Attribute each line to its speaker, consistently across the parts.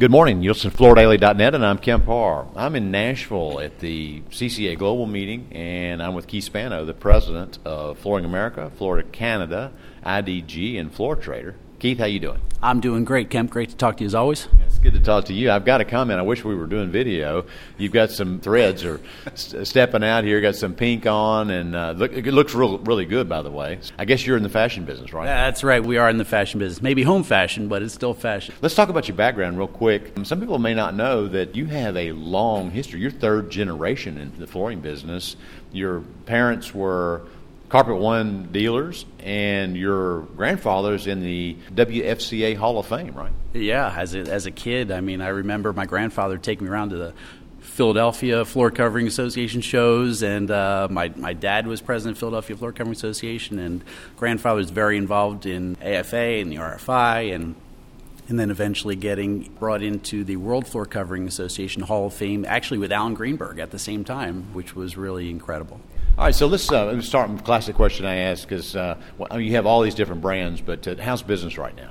Speaker 1: Good morning. You'll listen to FloorDaily.net, and I'm Kemp Harr. I'm in Nashville at the CCA Global Meeting, and I'm with Keith Spano, the president of Flooring America, Flooring Canada, IDG, and Floor Trader. Keith, how you doing?
Speaker 2: I'm doing great, Kemp. Great to talk to you as always.
Speaker 1: Good to talk to you. I've got a comment. I wish we were doing video. You've got some threads or st- stepping out here. Got some pink on, and uh, look, it looks real, really good. By the way, I guess you're in the fashion business, right?
Speaker 2: That's right. We are in the fashion business. Maybe home fashion, but it's still fashion.
Speaker 1: Let's talk about your background real quick. Some people may not know that you have a long history. You're third generation in the flooring business. Your parents were Carpet One dealers, and your grandfather's in the WFCA Hall of Fame, right?
Speaker 2: Yeah, as a, as a kid, I mean, I remember my grandfather taking me around to the Philadelphia Floor Covering Association shows, and uh, my my dad was president of Philadelphia Floor Covering Association, and grandfather was very involved in AFA and the RFI, and and then eventually getting brought into the World Floor Covering Association Hall of Fame, actually with Alan Greenberg at the same time, which was really incredible.
Speaker 1: All right, so let's, uh, let's start with classic question I ask because uh, well, you have all these different brands, but uh, how's business right now?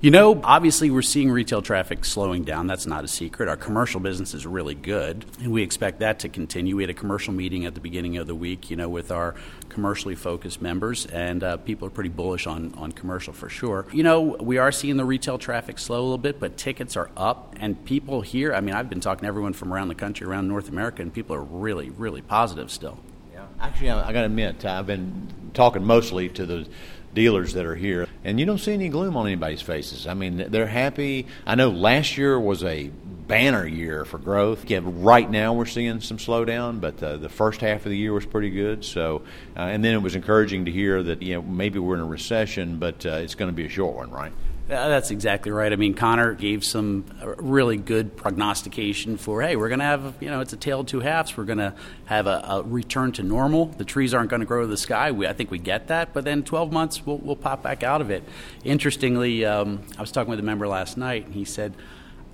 Speaker 2: You know, obviously, we're seeing retail traffic slowing down. That's not a secret. Our commercial business is really good, and we expect that to continue. We had a commercial meeting at the beginning of the week, you know, with our commercially focused members, and uh, people are pretty bullish on, on commercial for sure. You know, we are seeing the retail traffic slow a little bit, but tickets are up, and people here, I mean, I've been talking to everyone from around the country, around North America, and people are really, really positive still.
Speaker 1: Actually, I, I got to admit, I've been talking mostly to the dealers that are here, and you don't see any gloom on anybody's faces. I mean, they're happy. I know last year was a banner year for growth. Yeah, right now we're seeing some slowdown, but uh, the first half of the year was pretty good. So, uh, and then it was encouraging to hear that you know maybe we're in a recession, but uh, it's going to be a short one, right?
Speaker 2: Uh, that's exactly right. I mean, Connor gave some uh, really good prognostication for, hey, we're going to have, you know, it's a of two halves. We're going to have a, a, return to normal. The trees aren't going to grow to the sky. We, I think we get that. But then 12 months, we'll, we'll pop back out of it. Interestingly, um, I was talking with a member last night, and he said,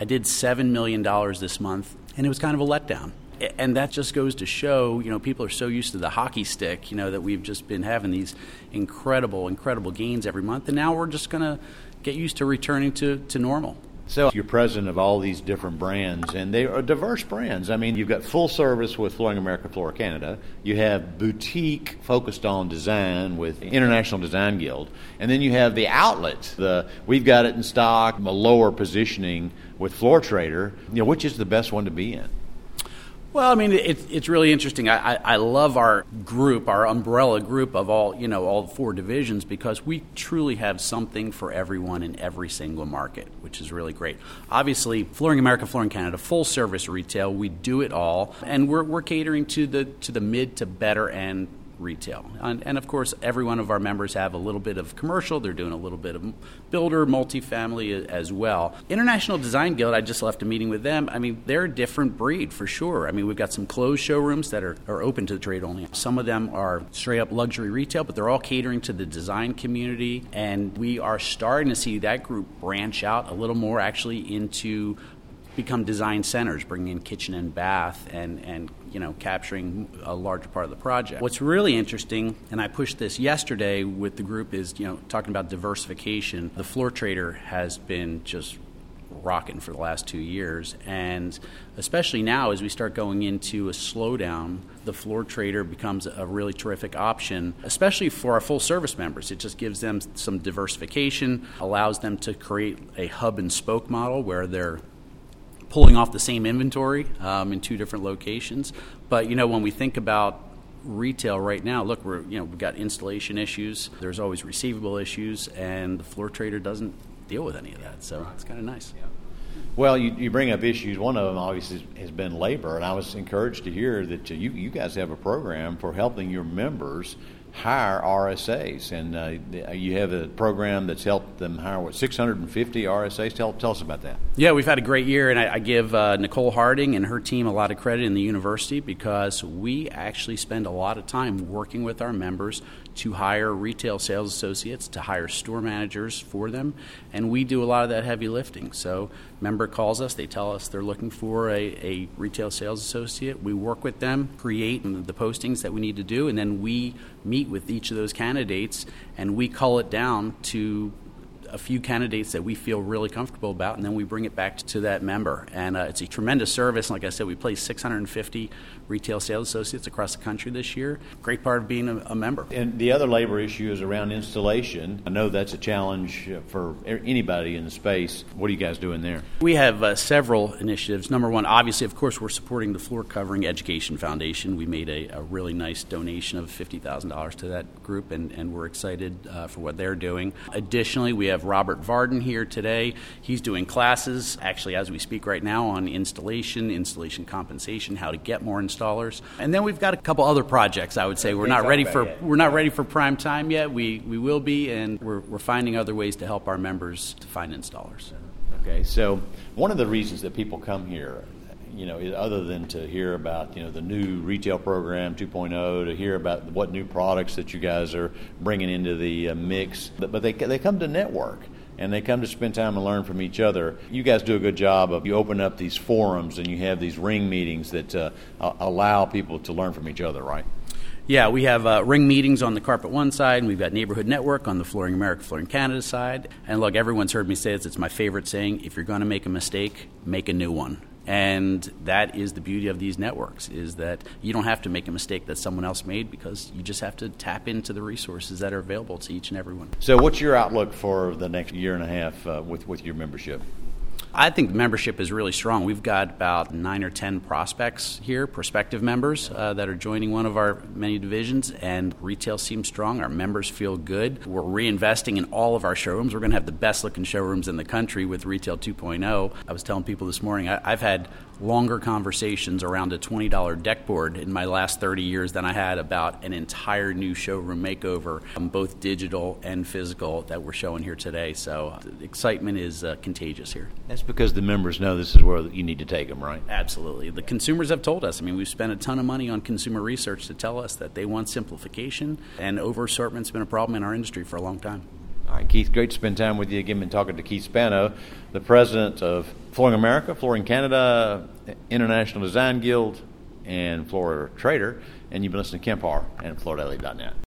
Speaker 2: I did $7 million this month, and it was kind of a letdown and that just goes to show, you know, people are so used to the hockey stick, you know, that we've just been having these incredible, incredible gains every month, and now we're just going to get used to returning to, to normal.
Speaker 1: So you're president of all these different brands, and they are diverse brands. I mean, you've got full service with Flooring America, Floor Canada. You have boutique focused on design with International Design Guild, and then you have the outlet. The we've got it in stock, a lower positioning with Floor Trader. You know, which is the best one to be in?
Speaker 2: Well, I mean, it's it's really interesting. I, I, I, love our group, our umbrella group of all you know all four divisions because we truly have something for everyone in every single market, which is really great. Obviously, Flooring America, Flooring Canada, full service retail, we do it all, and we're we're catering to the to the mid to better end retail. And, and, of course, every one of our members have a little bit of commercial. They're doing a little bit of builder, multifamily uh, as well. International Design Guild, I just left a meeting with them. I mean, they're a different breed for sure. I mean, we've got some closed showrooms that are, are open to the trade only. Some of them are straight up luxury retail, but they're all catering to the design community. And we are starting to see that group branch out a little more actually into become design centers, bringing in kitchen and bath and, and you know capturing a larger part of the project. What's really interesting, and I pushed this yesterday with the group, is you know talking about diversification. The floor trader has been just rocking for the last two years, and especially now as we start going into a slowdown, the floor trader becomes a really terrific option, especially for our full service members. It just gives them some diversification, allows them to create a hub and spoke model where they're pulling off the same inventory um, in two different locations. But you know, when we think about retail right now, look, we're you know we've got installation issues. There's always receivable issues, and the floor trader doesn't deal with any of that. So it's kind of nice. Yeah.
Speaker 1: Well, you, you bring up issues. One of them obviously has been labor, and I was encouraged to hear that you you guys have a program for helping your members hire RSAs, and uh, you have a program that's helped them hire what 650 RSAs. Tell tell us about that.
Speaker 2: Yeah, we've had a great year, and I, I give uh, Nicole Harding and her team a lot of credit in the university because we actually spend a lot of time working with our members to hire retail sales associates, to hire store managers for them, and we do a lot of that heavy lifting. So, member calls us, they tell us they're looking for a, a retail sales associate. We work with them, create the postings that we need to do, and then we meet with each of those candidates and we cull it down to a few candidates that we feel really comfortable about, and then we bring it back to that member. And uh, it's a tremendous service. Like I said, we place 650 retail sales associates across the country this year. Great part of being a, a member.
Speaker 1: And the other labor issue is around installation. I know that's a challenge for anybody in the space. What are you guys doing there?
Speaker 2: We have uh, several initiatives. Number one, obviously, of course, we're supporting the Floor Covering Education Foundation. We made a, a really nice donation of $50,000 to that group, and, and we're excited uh, for what they're doing. Additionally, we have Robert Varden here today. He's doing classes, actually, as we speak right now, on installation, installation compensation, how to get more installers. And then we've got a couple other projects. I would say we're not ready for we're not ready for prime time yet. We we will be, and we're we're finding other ways to help our members to find installers.
Speaker 1: Okay, so one of the reasons that people come here, you know, other than to hear about you know the new retail program 2.0, to hear about what new products that you guys are bringing into the uh, mix, but, they they come to network and they come to spend time and learn from each other. You guys do a good job of you open up these forums and you have these ring meetings that uh, allow people to learn from each other, right?
Speaker 2: Yeah, we have uh, ring meetings on the Carpet One side, and we've got Neighborhood Network on the Flooring America, Flooring Canada side. And look, everyone's heard me say this, it's my favorite saying if you're going to make a mistake, make a new one. And that is the beauty of these networks is that you don't have to make a mistake that someone else made because you just have to tap into the resources that are available to each and everyone.
Speaker 1: So, what's your outlook for the next year and a half uh, with, with your membership?
Speaker 2: I think membership is really strong. We've got about nine or ten prospects here, prospective members uh, that are joining one of our many divisions, and retail seems strong. Our members feel good. We're reinvesting in all of our showrooms. We're going to have the best looking showrooms in the country with Retail 2.0. I was telling people this morning, I, I've had longer conversations around a $20 deck board in my last 30 years than I had about an entire new showroom makeover, um, both digital and physical, that we're showing here today. So the excitement is uh, contagious here.
Speaker 1: That's because the members know this is where you need to take them, right?
Speaker 2: Absolutely. The consumers have told us. I mean, we've spent a ton of money on consumer research to tell us that they want simplification, and over assortment's been a problem in our industry for a long time.
Speaker 1: All right, Keith, great to spend time with you again. Been talking to Keith Spano, the president of Flooring America, Flooring Canada, International Design Guild, and Floor Trader. And you've been listening to Kemp Harr and FloorDaily.net.